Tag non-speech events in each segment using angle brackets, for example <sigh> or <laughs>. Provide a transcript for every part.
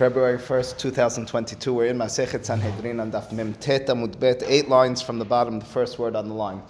February 1st, 2022. We're in Masechet Sanhedrin and Daf Mem Tet Amud Bet, eight lines from the bottom, the first word on the line.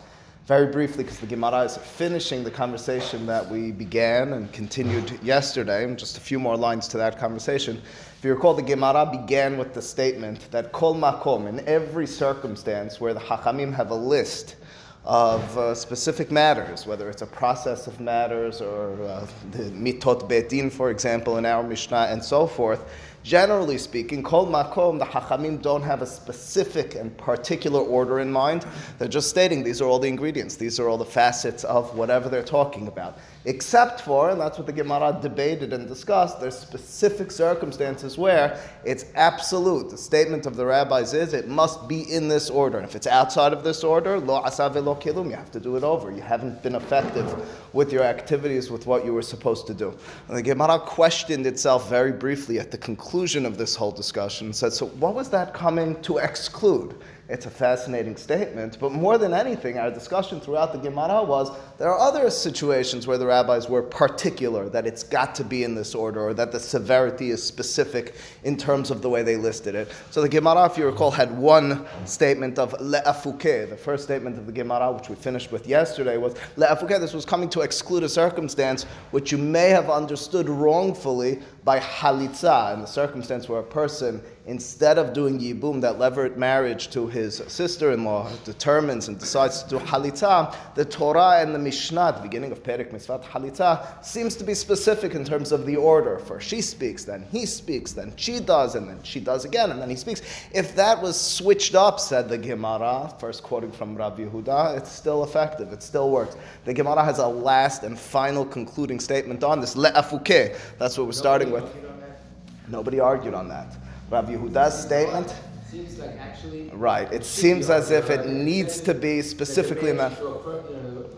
Very briefly, because the Gemara is finishing the conversation that we began and continued yesterday, and just a few more lines to that conversation. If you recall, the Gemara began with the statement that Kol Makom, in every circumstance where the Hachamim have a list of uh, specific matters, whether it's a process of matters or uh, the mitot beit din, for example, in our Mishnah, and so forth. Generally speaking, kol makom, the hachamim don't have a specific and particular order in mind. They're just stating these are all the ingredients, these are all the facets of whatever they're talking about except for, and that's what the Gemara debated and discussed, there's specific circumstances where it's absolute. The statement of the rabbis is it must be in this order. And if it's outside of this order, lo asav lo kilum, you have to do it over. You haven't been effective with your activities, with what you were supposed to do. And the Gemara questioned itself very briefly at the conclusion of this whole discussion and said, so what was that coming to exclude? It's a fascinating statement, but more than anything, our discussion throughout the Gemara was there are other situations where the rabbis were particular that it's got to be in this order or that the severity is specific in terms of the way they listed it. So the Gemara, if you recall, had one statement of le'afuke. The first statement of the Gemara, which we finished with yesterday, was le'afuke. This was coming to exclude a circumstance which you may have understood wrongfully by halitza, in the circumstance where a person, instead of doing yibum, that levirate marriage to his sister-in-law, determines and decides to do halitza, the Torah and the Mishnah, the beginning of Perek Mitzvat Halitza, seems to be specific in terms of the order. For she speaks, then he speaks, then she does, and then she does again, and then he speaks. If that was switched up, said the Gemara, first quoting from Rav Yehuda, it's still effective, it still works. The Gemara has a last and final concluding statement on this, le'afuke. That's what we're starting with. Nobody argued on that. Rav Yehuda's statement. Seems like actually. Right. It seems as if it needs to be specifically in that.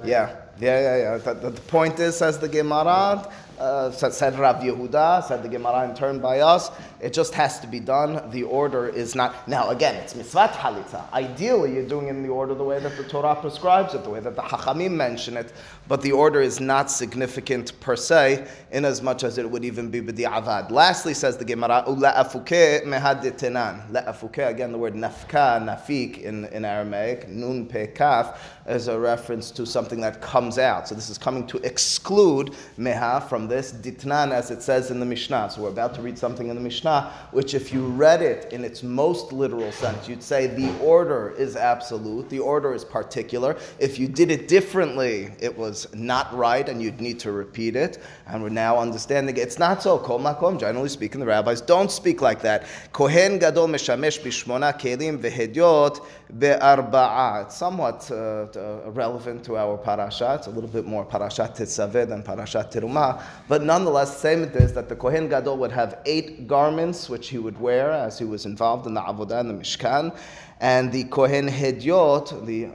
Yeah. Yeah, yeah, yeah. The, the point is, says the Gemara, uh, said Rav Yehuda, said the Gemara in turn by us, it just has to be done. The order is not. Now, again, it's mitzvat halitza. Ideally, you're doing it in the order the way that the Torah prescribes it, the way that the Hachamim mention it, but the order is not significant per se, in as much as it would even be b'di'avad. Lastly, says the Gemara, ula'afuke mehaditenan. La'afuke, again, the word nafka, nafik in, in Aramaic, nun pe kaf, is a reference to something that comes out. So this is coming to exclude meha from this ditnan, as it says in the Mishnah. So we're about to read something in the Mishnah which, if you read it in its most literal sense, you'd say the order is absolute, the order is particular. If you did it differently, it was not right, and you'd need to repeat it. And we're now understanding it's not so. Kol makom, generally speaking, the rabbis don't speak like that. Kohen gadol meshamesh bishmona kelim vehedyot be'arba'a. It's somewhat uh, uh, relevant to our parasha. It's a little bit more parashat tetzaveh than parashat terumah. But nonetheless, same it is that the Kohen gadol would have eight garments which he would wear as he was involved in the avodah and the mishkan, and the Kohen hedyot, the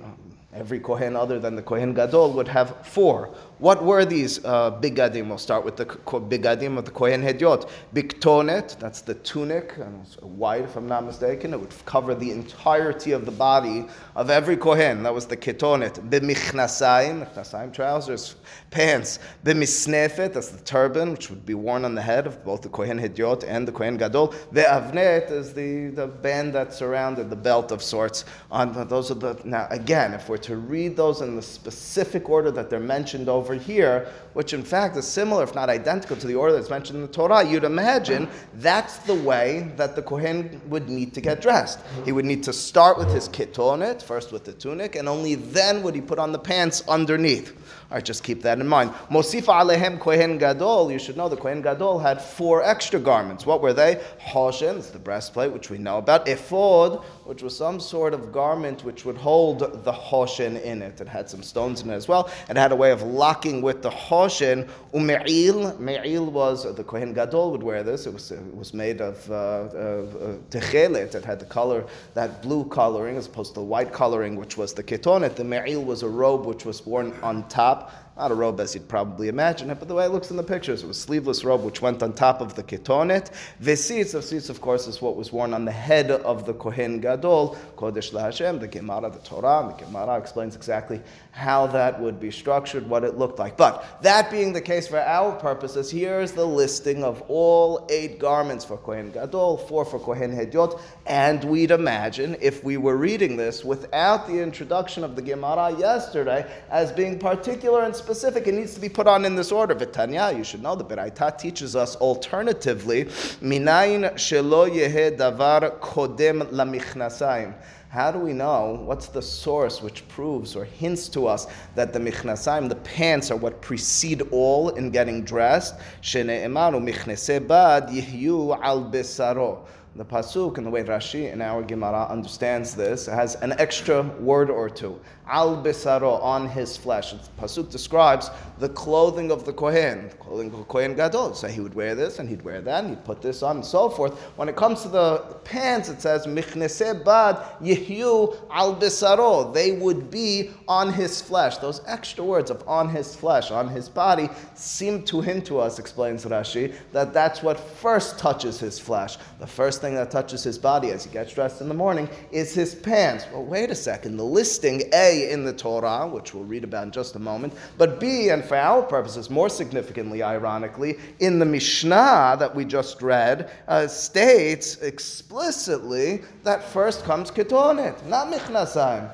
Every Kohen other than the Kohen Gadol would have four. What were these uh, bigadim? We'll start with the bigadim of the Kohen Hedyot. Biktonet, that's the tunic, and it's white if I'm not mistaken. It would cover the entirety of the body of every Kohen. That was the ketonet. Bimichnasayim, michnasayim, trousers, pants. Bimisnefet, that's the turban, which would be worn on the head of both the Kohen Hedyot and the Kohen Gadol. Ve'avnet is the, the band that surrounded the belt of sorts. On those are the, now again, if we're to read those in the specific order that they're mentioned over here, which in fact is similar, if not identical, to the order that's mentioned in the Torah, you'd imagine that's the way that the Kohen would need to get dressed. He would need to start with his ketonet, first with the tunic, and only then would he put on the pants underneath. All right, just keep that in mind. Mosifa alehem kohen gadol. You should know the kohen gadol had four extra garments. What were they? Hoshen, the breastplate, which we know about. Ephod, which was some sort of garment which would hold the hoshen in it. It had some stones in it as well. It had a way of locking with the hoshen. Ume'il, me'il was the kohen gadol would wear this. It was it was made of uh, uh, techelet. It had the color that blue coloring as opposed to the white coloring, which was the ketonet. The me'il was a robe which was worn on top not a robe as you'd probably imagine it, but the way it looks in the pictures, it was sleeveless robe which went on top of the ketonet. Vesitz, of seats, of course, is what was worn on the head of the Kohen Gadol, Kodesh LaHashem, the Gemara, the Torah, the Gemara explains exactly how that would be structured, what it looked like. But that being the case for our purposes, here's the listing of all eight garments for Kohen Gadol, four for Kohen Hedyot, and we'd imagine if we were reading this without the introduction of the Gemara yesterday as being particular and specific, it needs to be put on in this order. Vitanya, you should know the Beraita teaches us alternatively, minayin shelo yehe davar kodem lamichnasayim. How do we know? What's the source which proves or hints to us that the michnasaim, the pants, are what precede all in getting dressed? Shene'emanu michnese bad yihyu al besaro. The pasuk and the way Rashi in our Gemara understands this has an extra word or two. Al besaro on his flesh. The pasuk describes the clothing of the kohen, the clothing of the kohen gadol. So he would wear this and he'd wear that and he'd put this on and so forth. When it comes to the pants, it says michnese bad yihyu al besaro. They would be on his flesh. Those extra words of on his flesh, on his body, seem to hint to us, explains Rashi, that that's what first touches his flesh. The first thing that touches his body as he gets dressed in the morning is his pants. Well, wait a second. The listing A in the Torah, which we'll read about in just a moment, but B, and for our purposes, more significantly, ironically, in the Mishnah that we just read, uh, states explicitly that first comes Ketonet, not Michnasayim.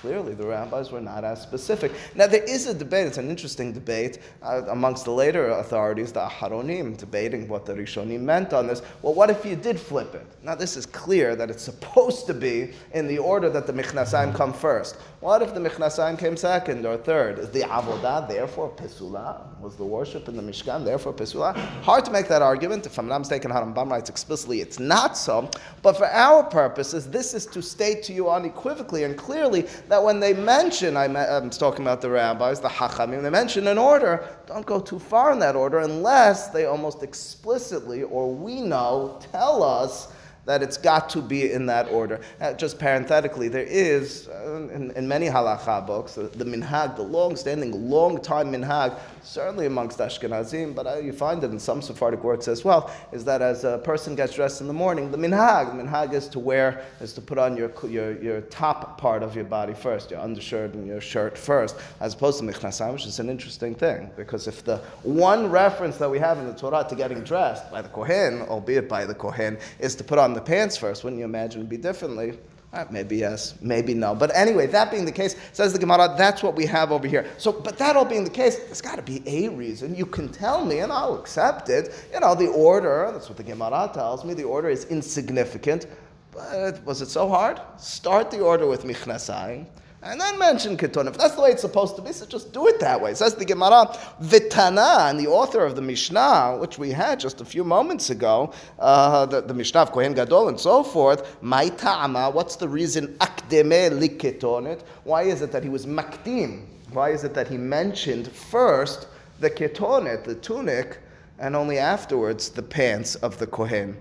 Clearly, the rabbis were not as specific. Now, there is a debate, it's an interesting debate uh, amongst the later authorities, the Aharonim, debating what the Rishonim meant on this. Well, what if you did flip it? Now, this is clear that it's supposed to be in the order that the Michnasayim come first. What if the Michnasayim came second or third? Is the Avodah therefore Pesula? Was the worship in the Mishkan therefore Pesula? Hard to make that argument. If I'm not mistaken, Harambam writes explicitly it's not so. But for our purposes, this is to state to you unequivocally and clearly that when they mention, I'm talking about the rabbis, the Hachamim, they mention an order, don't go too far in that order unless they almost explicitly, or we know, tell us that it's got to be in that order. Uh, just parenthetically, there is, uh, in, in, many halacha books, the, the minhag, the long-standing, long-time minhag, certainly amongst Ashkenazim, but uh, you find it in some Sephardic works as well, is that as a person gets dressed in the morning, the minhag, the minhag is to wear, is to put on your, your, your top part of your body first, your undershirt and your shirt first, as opposed to michnasam, which is an interesting thing, because if the one reference that we have in the Torah to getting dressed by the Kohen, albeit by the Kohen, is to put on the pants first, wouldn't you imagine it would be differently? Right, uh, maybe yes, maybe no. But anyway, that being the case, says the Gemara, that's what we have over here. So, but that all being the case, there's got to be a reason. You can tell me, and I'll accept it. You know, the order, that's what the Gemara tells me, the order is insignificant. But was it so hard? Start the order with Michnasai and then mention Keton. If that's the way it's supposed to be, so just do it that way. Says the Gemara, Vitana, and the author of the Mishnah, which we had just a few moments ago, uh, the, the, Mishnah of Kohen Gadol and so forth, Maita'ama, what's the reason? Akdeme liketonet. Why is it that he was makdim? Why is it that he mentioned first the ketonet, the tunic, and only afterwards the pants of the Kohen?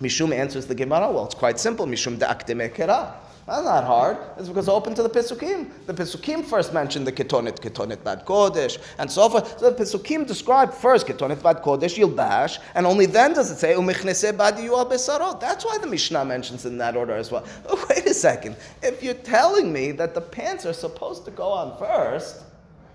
Mishum answers the Gemara, well, it's quite simple. Mishum da akdeme kera. That's not hard. It's because open to the Pesukim. The Pesukim first mentioned the Ketonet, Ketonet Bad Kodesh, and so forth. So the Pesukim describe first Ketonet Bad Kodesh, Yilbash, and only then does it say Umichnese Bad Besarot. That's why the Mishnah mentions in that order as well. <laughs> Wait a second. If you're telling me that the pants are supposed to go on first,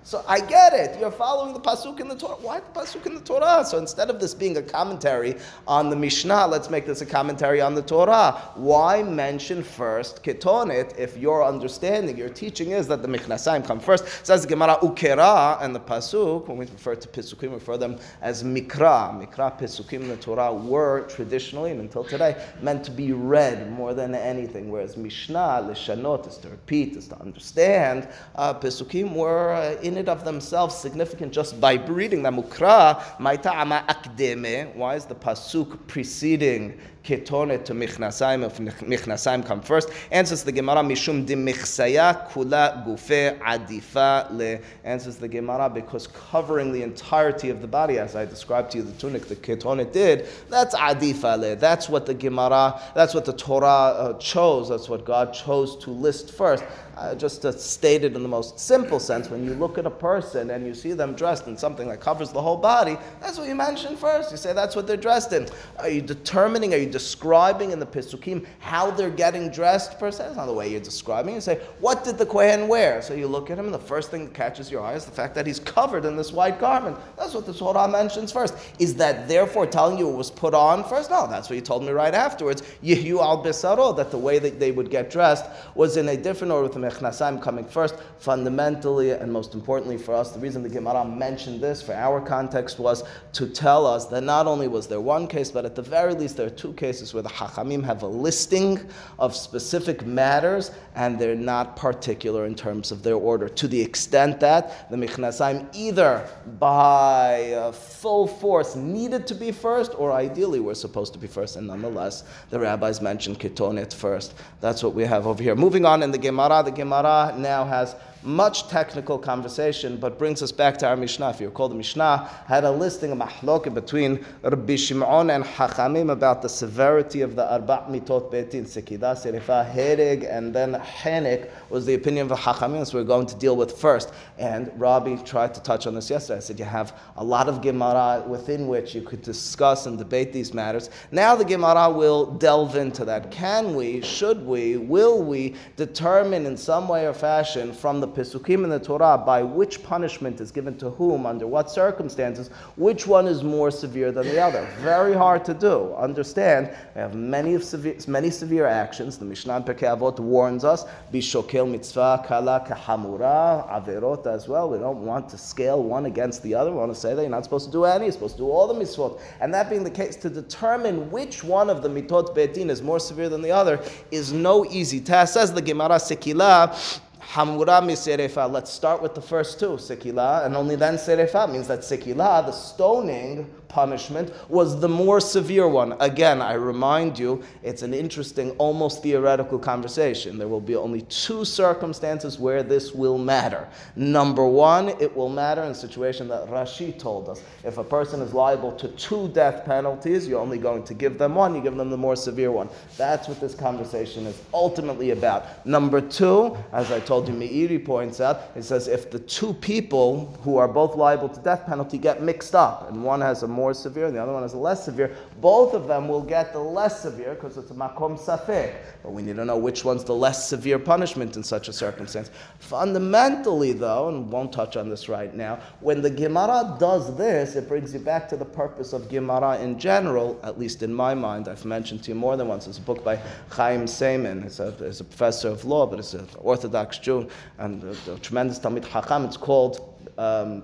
so I get it. You're following the pasuk in the Torah. Why the pasuk in the Torah? So instead of this being a commentary on the Mishnah, let's make this a commentary on the Torah. Why mention first ketonet if your understanding, your teaching is that the Michnasayim come first? It Says Gemara ukera and the pasuk. When we refer to pisukim, refer them as mikra. Mikra pisukim in the Torah were traditionally and until today meant to be read more than anything. Whereas Mishnah lishanot is to repeat, is to understand. Uh, pisukim were uh, in it of themselves significant just by reading them. Ukra, maita'ama akdeme. Why is the pasuk preceding ketonet to michnasayim if michnasayim come first. Answers the Gemara mishum dimichsaya kula gufe adifa le. Answers the Gemara because covering the entirety of the body, as I described to you, the tunic the ketonet did, that's adifa le. That's what the Gemara, that's what the Torah uh, chose. That's what God chose to list first. Uh, just to state it in the most simple sense, when you look at a person and you see them dressed in something that covers the whole body, that's what you mention first. You say that's what they're dressed in. Are you determining, are you describing in the Pisukim how they're getting dressed per se? That's not the way you're describing. You say, what did the Kohen wear? So you look at him, and the first thing that catches your eye is the fact that he's covered in this white garment. That's what the Torah mentions first. Is that therefore telling you it was put on first? No, that's what you told me right afterwards. Yehu al Bisaro, that the way that they would get dressed was in a different order with the Mechnasaim coming first. Fundamentally, and most importantly for us, the reason the Gemara mentioned this for our context was to tell us that not only was there one case, but at the very least there are two cases where the Hachamim have a listing of specific matters and they're not particular in terms of their order. To the extent that the Mechnasaim either by uh, full force needed to be first or ideally were supposed to be first, and nonetheless the rabbis mentioned Ketonet first. That's what we have over here. Moving on in the Gemara, the Gemara now has much technical conversation, but brings us back to our Mishnah. If you recall, the Mishnah had a listing of mahloket between Rabbi Shimon and Hachamim about the severity of the Arba' mitot beit din, Sekida, Serifa, Hereg, and then Henek was the opinion of the Hachamim, so we're going to deal with first. And Rabbi tried to touch on this yesterday. I said you have a lot of Gemara within which you could discuss and debate these matters. Now the Gemara will delve into that. Can we, should we, will we determine in some way or fashion from the Pesukim in the Torah by which punishment is given to whom, under what circumstances, which one is more severe than the other? Very hard to do. Understand, we have many, severe, many severe actions. The Mishnah Pirkei Avot warns us, Bishokel mitzvah kala kahamura, averot as well. We don't want to scale one against the other. We want to say that you're not supposed to do any, you're supposed to do all the mitzvot. And that being the case, to determine which one of the mitot beit din is more severe than the other is no easy task. Says the Gemara Sekila, Hamura miserefa. Let's start with the first two, sekila, and only then serefa means that sekila, the stoning, punishment was the more severe one. Again, I remind you, it's an interesting, almost theoretical conversation. There will be only two circumstances where this will matter. Number one, it will matter in a situation that Rashi told us. If a person is liable to two death penalties, you're only going to give them one, you give them the more severe one. That's what this conversation is ultimately about. Number two, as I told you, Meiri points out, it says if the two people who are both liable to death penalty get mixed up, and one has a more severe and the other one is less severe, both of them will get the less severe because it's a makom safek. But we need to know which one's the less severe punishment in such a circumstance. Fundamentally, though, and won't touch on this right now, when the Gemara does this, it brings you back to the purpose of Gemara in general, at least in my mind. I've mentioned to you more than once. It's a book by Chaim Saiman. He's a, he's a professor of law, but he's an Orthodox Jew and a, a tremendous Talmid Chacham. It's called. Um,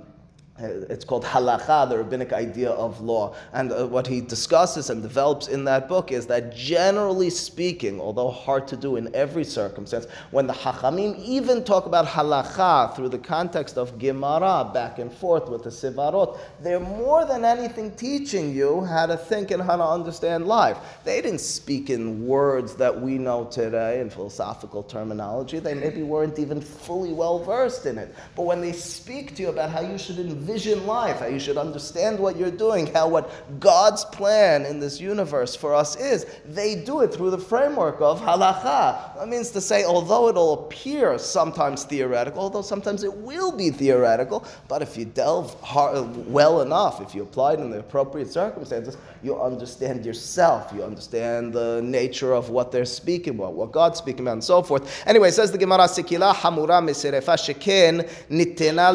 it's called halacha, the rabbinic idea of law. And uh, what he discusses and develops in that book is that generally speaking, although hard to do in every circumstance, when the hachamim even talk about halacha through the context of gemara, back and forth with the sivarot, they're more than anything teaching you how to think and how to understand life. They didn't speak in words that we know today in philosophical terminology. They maybe weren't even fully well versed in it. But when they speak to you about how you should envision envision life, how you should understand what you're doing, how what God's plan in this universe for us is. They do it through the framework of halacha. That means to say, although it'll appear sometimes theoretical, although sometimes it will be theoretical, but if you delve hard, well enough, if you apply it in the appropriate circumstances, you understand yourself, you understand the nature of what they're speaking about, what God's speaking about, and so forth. Anyway, says the Gemara, Sikila hamura miserefa sheken nitena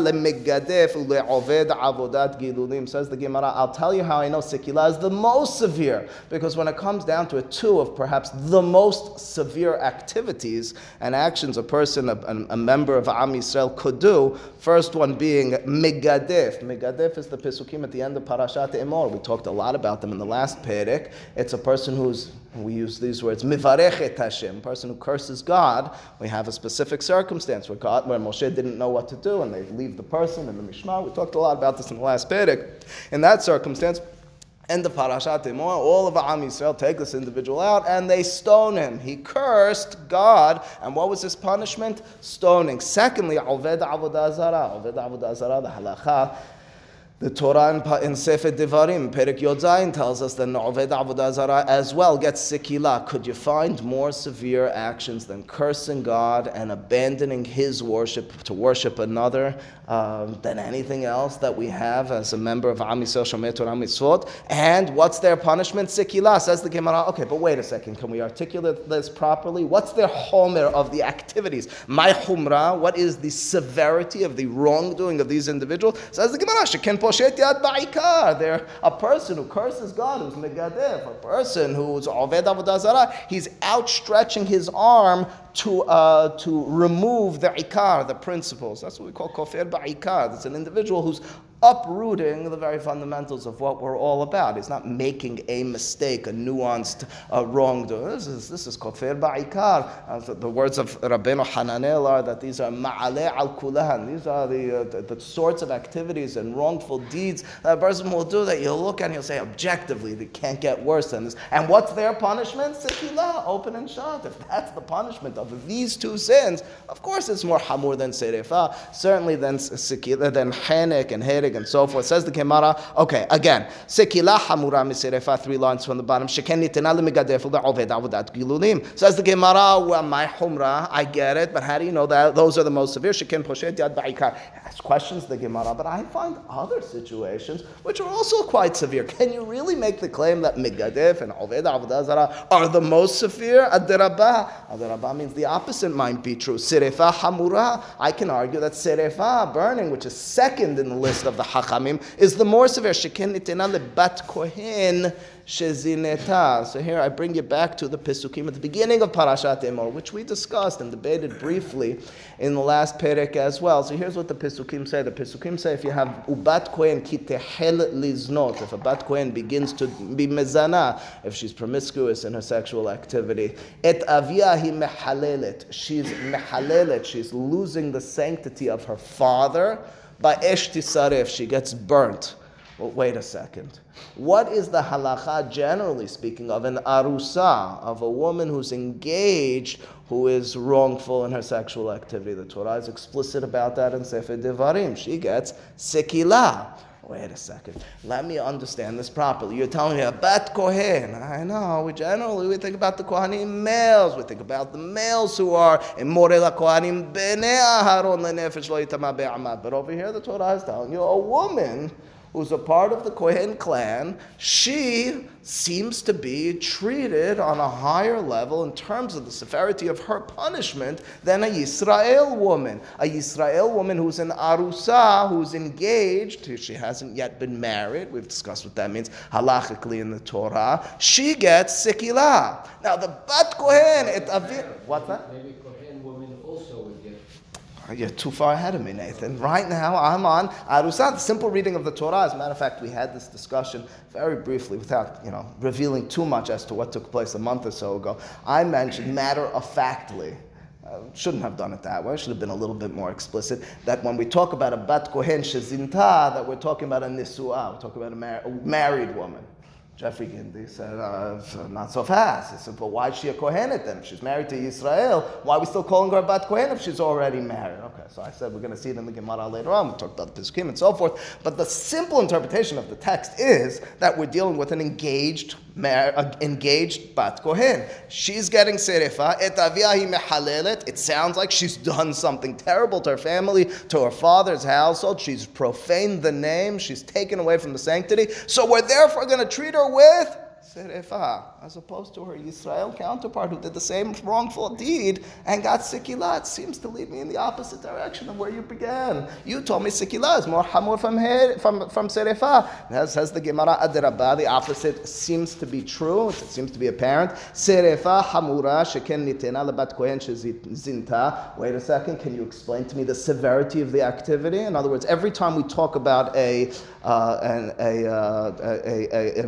ule'oved avodat gilulim. Says the Gemara, I'll tell you how I know Sikila is the most severe, because when it comes down to it, two of perhaps the most severe activities and actions a person, a, a member of Am Yisrael could do, first one being megadef. Megadef is the Pesukim at the end of Parashat Emor. We talked a lot about them in the last Perek. It's a person who's, we use these words, mivarechet Hashem, person who curses God. We have a specific circumstance where God, where Moshe didn't know what to do, and they leave the person in the Mishmar. We talked a lot about this in the last Perek. In that circumstance, end the Parashat Emor, all of Am Yisrael take this individual out and they stone him. He cursed God, and what was his punishment? Stoning. Secondly, Oved Avodah Zarah. Oved Avodah Zarah, the halacha The Torah in, in Sefer Devarim, Perek Yud Zayin, tells us that Oved Avodah Zarah as well gets sikila. Could you find more severe actions than cursing God and abandoning His worship to worship another um, than anything else that we have as a member of Am Yisrael Shomer Torah Mitzvot? And what's their punishment? Sikila, says the Gemara. Okay, but wait a second. Can we articulate this properly? What's their homer of the activities? My humra, what is the severity of the wrongdoing of these individuals? Says the Gemara, poshet yad ba'ikar. They're a person who curses God, who's megadef, a person who's oved avodah. He's outstretching his arm to, uh, to remove the ikar, the principles. That's what we call kofir ba'ikar. It's an individual who's uprooting the very fundamentals of what we're all about. He's not making a mistake, a nuanced uh, wrongdoing. This is, this is kofir ba'ikar. Uh, the, the, words of Rabbeinu Hananel are that these are ma'ale al kulahan. These are the, uh, the, the, sorts of activities and wrongful deeds that a person will do that you'll look at and you'll say, objectively, they can't get worse than this. And what's their punishment? Sikila, open and shut. If that's the punishment of these two sins, of course it's more hamur than serefa, certainly than sikila, than hanek and herik and so forth. Says the Gemara, okay, again, sekila hamura miserefa, three lines from the bottom. Sheken nitena lemigadefel be'oved avodat gilulim. Says the Gemara, well, my humra, I get it, but how do you know that those are the most severe? Sheken poshet yad ba'ikar. Ask questions the Gemara, but I find other situations which are also quite severe. Can you really make the claim that migadef and oved avodah are the most severe? Adirabah. Adirabah means the opposite might be true. Serefa hamura. I can argue that serefa, burning, which is second in the list of the Hachamim is the more severe. Sheken nitena lebat kohen shezineta. So here I bring you back to the Pesukim at the beginning of Parashat Emor, which we discussed and debated briefly in the last Perek as well. So here's what the Pesukim say. The Pesukim say if you have ubat kohen kitehel liznot, if a bat kohen begins to be mezana, if she's promiscuous in her sexual activity, et avia hi mehalelet, she's mehalelet, she's losing the sanctity of her father by Esh Tisaref, she gets burnt. Well, wait a second. What is the halacha, generally speaking, of an arusa, of a woman who's engaged, who is wrongful in her sexual activity? The Torah is explicit about that in Sefer Devarim. She gets sikila. Wait a second. Let me understand this properly. You're telling me about Kohen. I know. We generally we think about the Kohanim males. We think about the males who are in Morela Kohanim bene Aharon lenefesh lo But over here, the Torah is telling you a woman who's a part of the Kohen clan, she seems to be treated on a higher level in terms of the severity of her punishment than a Yisrael woman. A Yisrael woman who's an Arusa, who's engaged, she hasn't yet been married. We've discussed what that means halachically in the Torah. She gets sikila. Now the Bat Kohen, it. What's that? Maybe Kohen woman also would get you're too far ahead of me, Nathan. Right now, I'm on Arusat, the simple reading of the Torah. As a matter of fact, we had this discussion very briefly without you know, revealing too much as to what took place a month or so ago. I mentioned matter of factly. Uh, shouldn't have done it that way. I Should have been a little bit more explicit. That when we talk about a bat kohen shezinta, that we're talking about a nisua, we're talking about a, mar- a married woman. Jeffrey Gindi said, uh, not so fast. He said, but why is she a Kohenet then? She's married to Israel, why are we still calling her Bat Kohen if she's already married? Okay, so I said we're going to see it in the Gemara later on. We talked about the Pesukim and so forth. But the simple interpretation of the text is that we're dealing with an engaged, mar- uh, engaged Bat Kohen. She's getting Serefa. Et mehalelet. It sounds like she's done something terrible to her family, to her father's household. She's profaned the name. She's taken away from the sanctity. So we're therefore going to treat her with Serefa, as opposed to her Israel counterpart who did the same wrongful deed and got Sikilah. It seems to lead me in the opposite direction of where you began. You told me Sikilah is more Hamur from, here, from, from Serefa. As says the Gemara Adirabah, the opposite seems to be true, it seems to be apparent. Serefa Hamura Sheken Nitena Lebat Kohen Zinta. Wait a second, can you explain to me the severity of the activity? In other words, every time we talk about a, uh, an, a, uh, a, a, a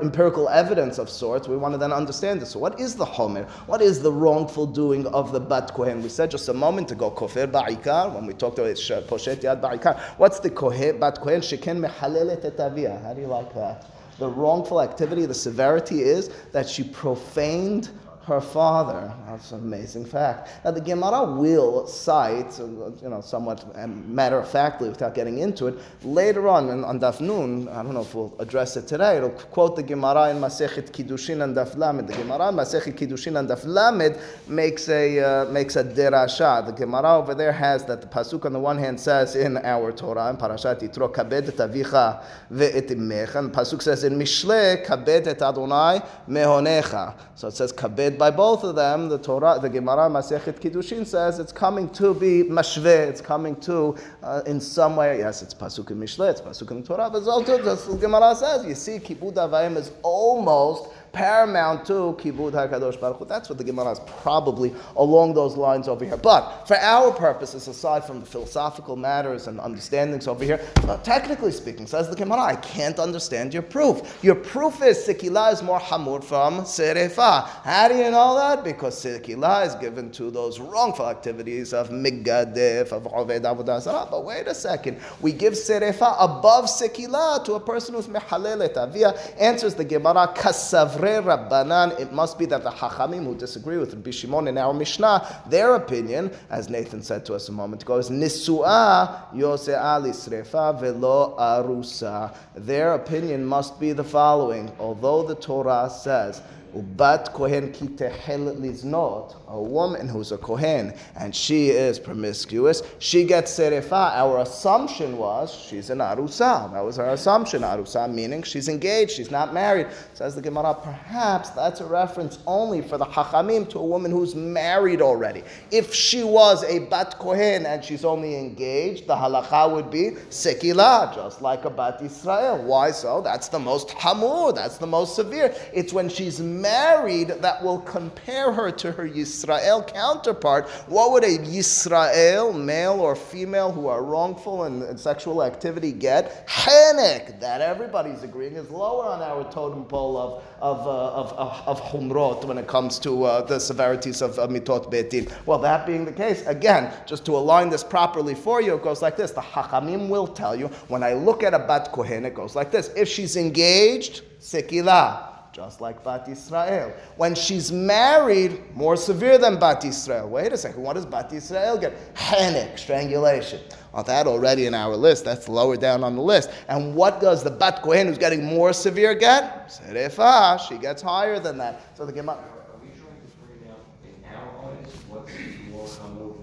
empirical evidence of sorts, we want to then understand this. So, what is the homer? What is the wrongful doing of the bat kohen? We said just a moment ago, kofer ba'ikar, when we talked about poshet yad ba'ikar. What's the kohen, bat kohen? Sheken mehalelet et How do you like that? The wrongful activity, the severity is that she profaned her father. That's an amazing fact. Now, the Gemara will cite, you know, somewhat matter of factly without getting into it, later on on Daf Nun, I don't know if we'll address it today, it'll quote the Gemara in Masechet Kiddushin and Daf Lamed. The Gemara in Masechet Kiddushin and Daf Lamed makes a, uh, makes a derasha. The Gemara over there has that the Pasuk on the one hand says in our Torah, in Parashat Yitro, kabed et avicha ve'et and Pasuk says in Mishle, kabed et Adonai mehonecha. So it says kabed by both of them. The Torah, the Gemara Masechet Kiddushin says it's coming to be mashve. It's coming to uh, in some way. Yes, it's pasuk in Mishle. It's pasuk in Torah. But also, the Gemara says you see kibud avayim is almost paramount to Kibud HaKadosh Baruch Hu. That's what the Gemara is probably along those lines over here. But for our purposes, aside from the philosophical matters and understandings over here, uh, technically speaking, says the Gemara, I can't understand your proof. Your proof is Sikila is more hamur from Serefa. How do you know that? Because Sikila is given to those wrongful activities of Migadif, of Oved Avodah Zarah. But wait a second. We give Serefa above Sikila to a person who's Mehalelet Avia. Answers the Gemara, Kasav Rabbanan, it must be that the Hachamim who disagree with Rabbi Shimon in our Mishnah, their opinion, as Nathan said to us a moment ago, is Nisua Yose'a Lisrefa Velo Arusa. Their opinion must be the following. Although the Torah says, Ubat kohen kitehel liznot, a woman who's a kohen and she is promiscuous, she gets serefa. Our assumption was she's an arusa. That was our assumption. Arusa meaning she's engaged, she's not married. Says the Gemara, perhaps that's a reference only for the hachamim to a woman who's married already. If she was a bat kohen and she's only engaged, the halacha would be sekila, just like a bat Israel. Why so? That's the most hamur. That's the most severe. It's when she's married that will compare her to her Yisrael counterpart. What would a Yisrael, male or female, who are wrongful in, in sexual activity get? Henek, that everybody's agreeing is lower on our totem pole of, of, uh, of, of, of humrot when it comes to uh, the severities of uh, mitot beit din. Well, that being the case, again, just to align this properly for you, it goes like this. The Hachamim will tell you, when I look at a Bat Kohen, it goes like this. If she's engaged, Sekila just like Bat Israel. When she's married, more severe than Bat Israel. Wait a second, what does Bat Israel get? Henek, strangulation. Well, that already in our list, that's lower down on the list. And what does the Bat Kohen who's getting more severe get? Serefa, she gets higher than that. So the Gemara. Are we trying to bring out in our audience what's more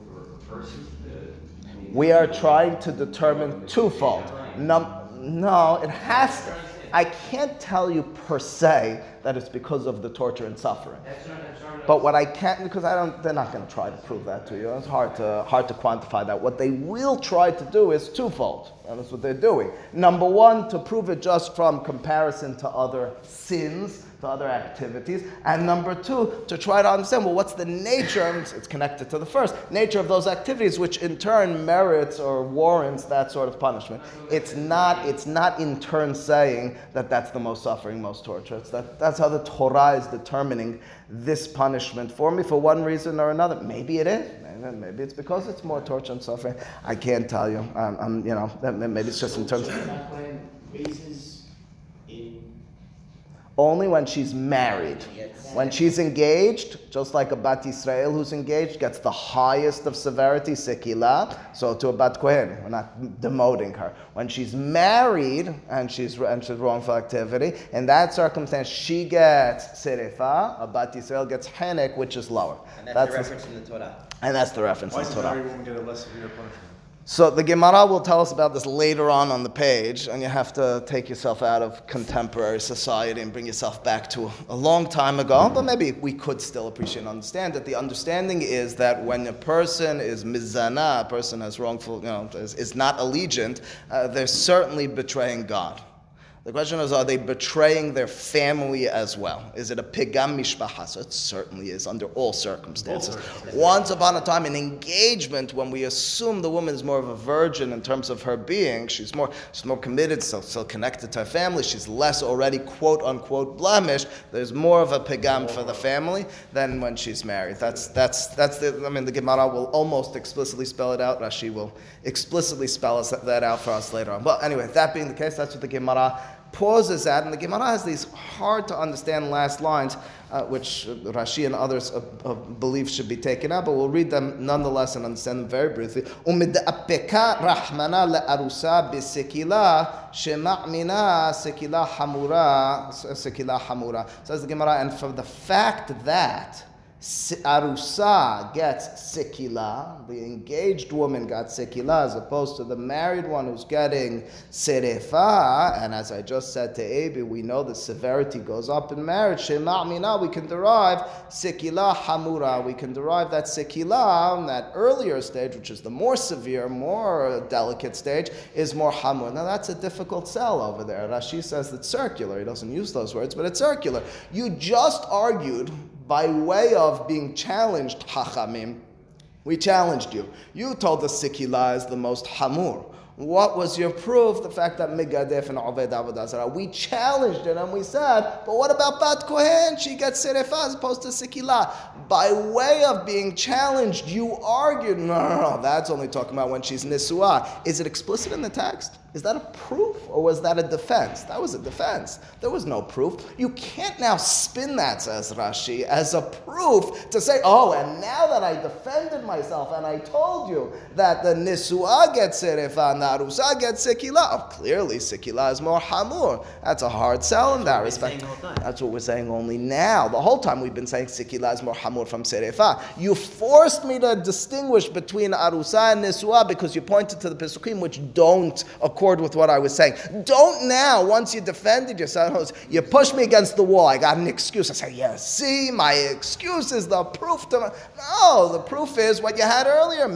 versus the. We are trying to determine twofold. No, it has to. I can't tell you per se that it's because of the torture and suffering. But what I can't, because I don't, they're not going to try to prove that to you. It's hard to hard to quantify that. What they will try to do is twofold, and that's what they're doing. Number one, to prove it just from comparison to other sins to other activities. And number two, to try to understand, well, what's the nature, it's connected to the first, nature of those activities, which in turn merits or warrants that sort of punishment. It's not, it's not in turn saying that that's the most suffering, most torture. It's that, that's how the Torah is determining this punishment for me for one reason or another. Maybe it is. Maybe it's because it's more torture and suffering. I can't tell you. Um, I'm, you know, maybe it's just in terms of only when she's married. When she's engaged, just like a Bat Israel who's engaged gets the highest of severity, Sekila, so to a Bat Kohen, we're not demoting her. When she's married and she's, and she's wrongful activity, in that circumstance, she gets Serefa, a Bat Israel gets Henek, which is lower. And that's, that's the reference the, in the Torah. And that's the reference Why in the Torah. Why does woman get a less severe punishment? So the Gemara will tell us about this later on on the page, and you have to take yourself out of contemporary society and bring yourself back to a long time ago. But maybe we could still appreciate and understand that the understanding is that when a person is mizana, a person has wrongful, you know, is, is not allegiant, uh, they're certainly betraying God. The question is, are they betraying their family as well? Is it a pigam mishpacha? So it certainly is under all circumstances. Once upon a time, an engagement when we assume the woman is more of a virgin in terms of her being, she's more, she's more committed, still, still connected to her family, she's less already quote unquote blemished. There's more of a pigam for the family than when she's married. That's that's that's the. I mean, the Gemara will almost explicitly spell it out. Rashi will explicitly spell us that out for us later on. Well, anyway, that being the case, that's what the Gemara pauses at, and the Gemara has these hard to understand last lines, uh, which Rashi and others uh, uh, believe should be taken out, but we'll read them nonetheless and understand them very briefly. Umid'apeka rahmana le'arusa bisikila shema'mina sikila hamura sikila hamura. Says the Gemara, and from the fact that Arusa gets sikila, the engaged woman got sikila, as opposed to the married one who's getting serefa. And as I just said to Abi, we know the severity goes up in marriage. Shema'mina, we can derive sikila hamura. We can derive that sikila, that earlier stage, which is the more severe, more delicate stage, is more hamur. Now that's a difficult sell over there. Rashi says it's circular. He doesn't use those words, but it's circular. You just argued by way of being challenged, Hachamim, we challenged you. You told us Sikila is the most Hamur. What was your proof? The fact that Megadef and Oved Avodah. We challenged it and we said, but what about Bat Kohen? She gets Serefa as opposed to Sikila. By way of being challenged, you argued, no, no, no, that's only talking about when she's Nisua. Is it explicit in the text? Is that a proof or was that a defense? That was a defense. There was no proof. You can't now spin that, says Rashi, as a proof to say, oh, and now that I defended myself and I told you that the Nisua gets Serefa and the Arusa gets Sikila, oh, clearly Sikila is more Hamur. That's a hard sell in that respect. That's what we're saying only now. The whole time we've been saying Sikila is more Hamur from Serefa. You forced me to distinguish between Arusa and Nisua because you pointed to the Pesukim which don't, according accord with what I was saying. Don't now, once you defended yourself, you push me against the wall. I got an excuse. I say, yeah, see, my excuse is the proof to my. No, the proof is what you had earlier.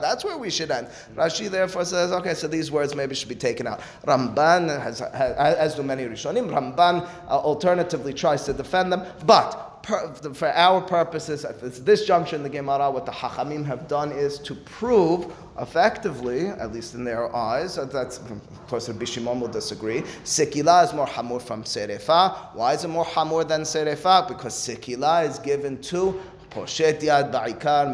That's where we should end. Rashi therefore says, okay, so these words maybe should be taken out. Ramban, has, has, as do many Rishonim, Ramban uh, alternatively tries to defend them, but for our purposes, at this junction, the Gemara, what the Hachamim have done is to prove effectively, at least in their eyes, that's, of course, Rabbi Shimon will disagree, Sikila is more Hamur from Serefa. Why is it more Hamur than Serefa? Because Sikila is given to Poshet Yad Ba'ikar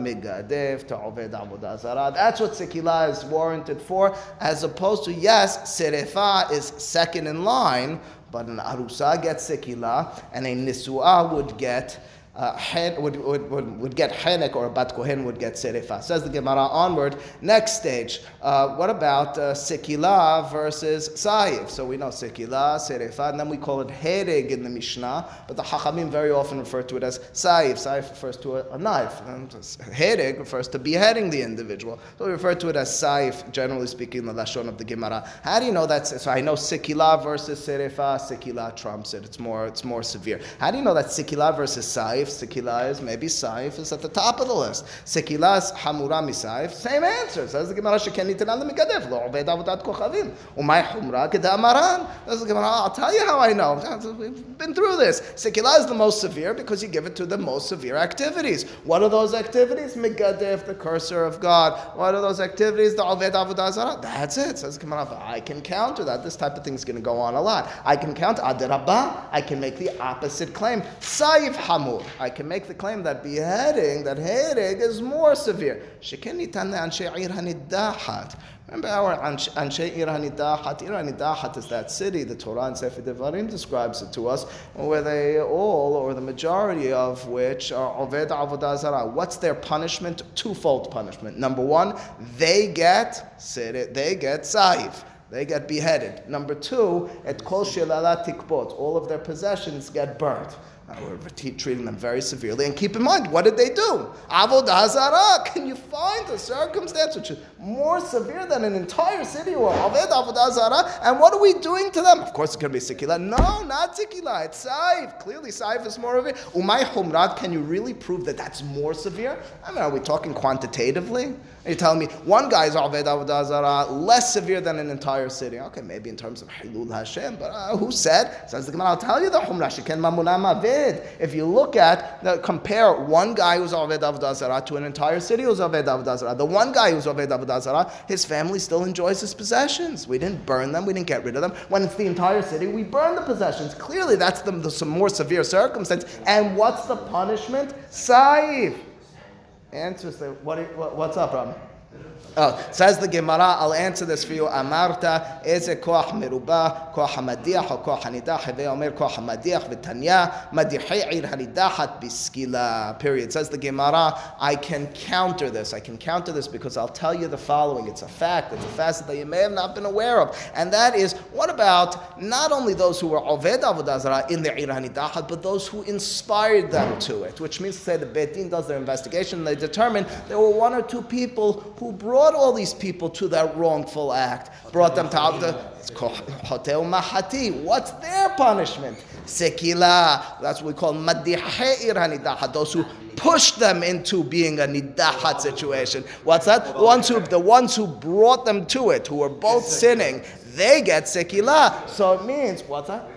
to That's what Sikila is warranted for, as opposed to, yes, Serefa is second in line, but an arusa gets sekila, and a nisua would get uh, would, would, would, would get Henek or Bat Kohen would get Serefa. Says the Gemara onward. Next stage. Uh, what about uh, Sekila versus Saif? So we know Sekila, Serefa, and then we call it Hereg in the Mishnah, but the Hachamim very often refer to it as Saif. Saif refers to a, a knife, and Hereg refers to beheading the individual. So we refer to it as Saif, generally speaking, in the Lashon of the Gemara. How do you know that? So I know Sekila versus Serefa, Sekila trumps it. It's more, it's more severe. How do you know that Sekila versus Saif? Saif, is maybe Saif is at the top of the list. Sekila is Hamura Misaif, same answer. Says the Gemara, Shekeni Tenan Lemikadev, Lo Obed Avodat Kochavim, Umay Humra Kedamaran. Says the Gemara, I'll tell you how I know. We've been through this. Sekila is the most severe because you give it to the most severe activities. What are those activities? Migadev, the cursor of God. What are those activities? The Obed Avodah Zarah. That's it. Says the Gemara, I can counter that. This type of thing is going to go on a lot. I can counter Adirabah. I can make the opposite claim. Saif Hamur. I can make the claim that beheading, that hereg, is more severe. Remember our Anshe Ir Hanidahat. Ir Hanidahat is that city, the Torah and Sefer Devarim describes it to us, where they all, or the majority of which, are Oved Avodah Zarah. What's their punishment? Twofold punishment. Number one, they get, they get Saif. They get beheaded. Number two, et kol tikbot. All of their possessions get burnt. We're treating them very severely. And keep in mind, what did they do? Avodah zarah. Can you find a circumstance which is more severe than an entire city or aved avodah zarah? And what are we doing to them? Of course, it's going to be sikila. No, not sikila. It's saif. Clearly, saif is more of it. Umay humrat. Can you really prove that that's more severe? I mean, are we talking quantitatively? Are You're telling me one guy is Aved Avodah Zarah, less severe than an entire city. Okay, maybe in terms of Hilul Hashem, but uh, who said? Says the Gemara, I'll tell you the Humrah, Sheken Mamunam Avid. If you look at, compare one guy who's Aved Avodah Zarah to an entire city who's Aved Avodah Zarah. The one guy who's Aved Avodah Zarah, his family still enjoys his possessions. We didn't burn them, we didn't get rid of them. When it's the entire city, we burn the possessions. Clearly, that's the, the some more severe circumstance. And what's the punishment? Saif. Answer what, what's up, Ram? Oh, says the Gemara, I'll answer this for you. Amarta, eze koach meruba, koach hamadiach, or koach hanidah, heve omer koach hamadiach, v'tanya, madihei ir hanidahat biskila. Period. Says the Gemara, I can counter this. I can counter this because I'll tell you the following. It's a fact. It's a facet that you may have not been aware of. And that is, what about not only those who were oved avodah zarah in their ir hanidahat, but those who inspired them to it, which means to say the Beit Din does their investigation and they determine there were one or two people who brought all these people to that wrongful act, brought them to Avda. It's called Hotel Mahati. What's their punishment? Sekila. That's what we call Madiheir Hanidahat. Those who push them into being a nidahat situation. What's that? The ones who the ones who brought them to it, who were both sinning, they get sekila. So it means what's that?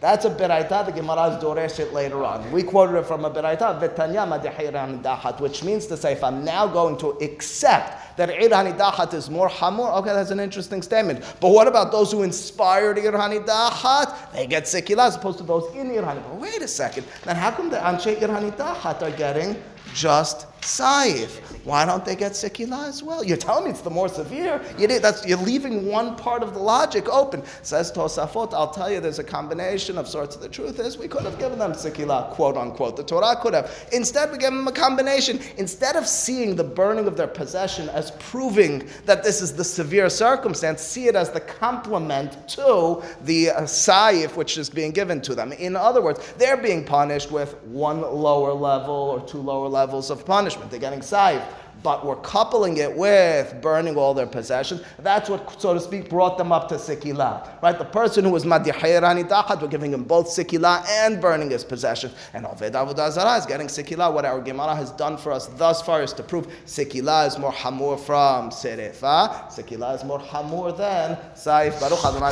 That's a beraita. The Gemara is doresh later on. We quoted it from a beraita, v'tanya madihayran dahat, which means to say, if I'm now going to accept that ir hanidachat is more hamur, okay, that's an interesting statement. But what about those who inspired ir hanidachat? They get sekila as opposed to those in. But wait a second. Then how come the anshe ir hanidachat are getting just saif. Why don't they get sekila as well? You're telling me it's the more severe. You you're leaving one part of the logic open. Says Tosafot, I'll tell you there's a combination of sorts. The truth is, we could have given them sekila, quote unquote. The Torah could have. Instead, we gave them a combination. Instead of seeing the burning of their possession as proving that this is the severe circumstance, see it as the complement to the uh, saif which is being given to them. In other words, they're being punished with one lower level or two lower levels of punishment. They're getting saif. But we're coupling it with burning all their possessions. That's what, so to speak, brought them up to sikila. Right? The person who was madihirani dachat, we're giving him both sikila and burning his possessions. And Oved Avodah Zarah is getting sikila. What our Gemara has done for us thus far is to prove sikila is more hamur from serefa. Sikila is more hamur than saif. Baruch Adonai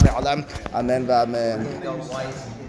Amen. Amen.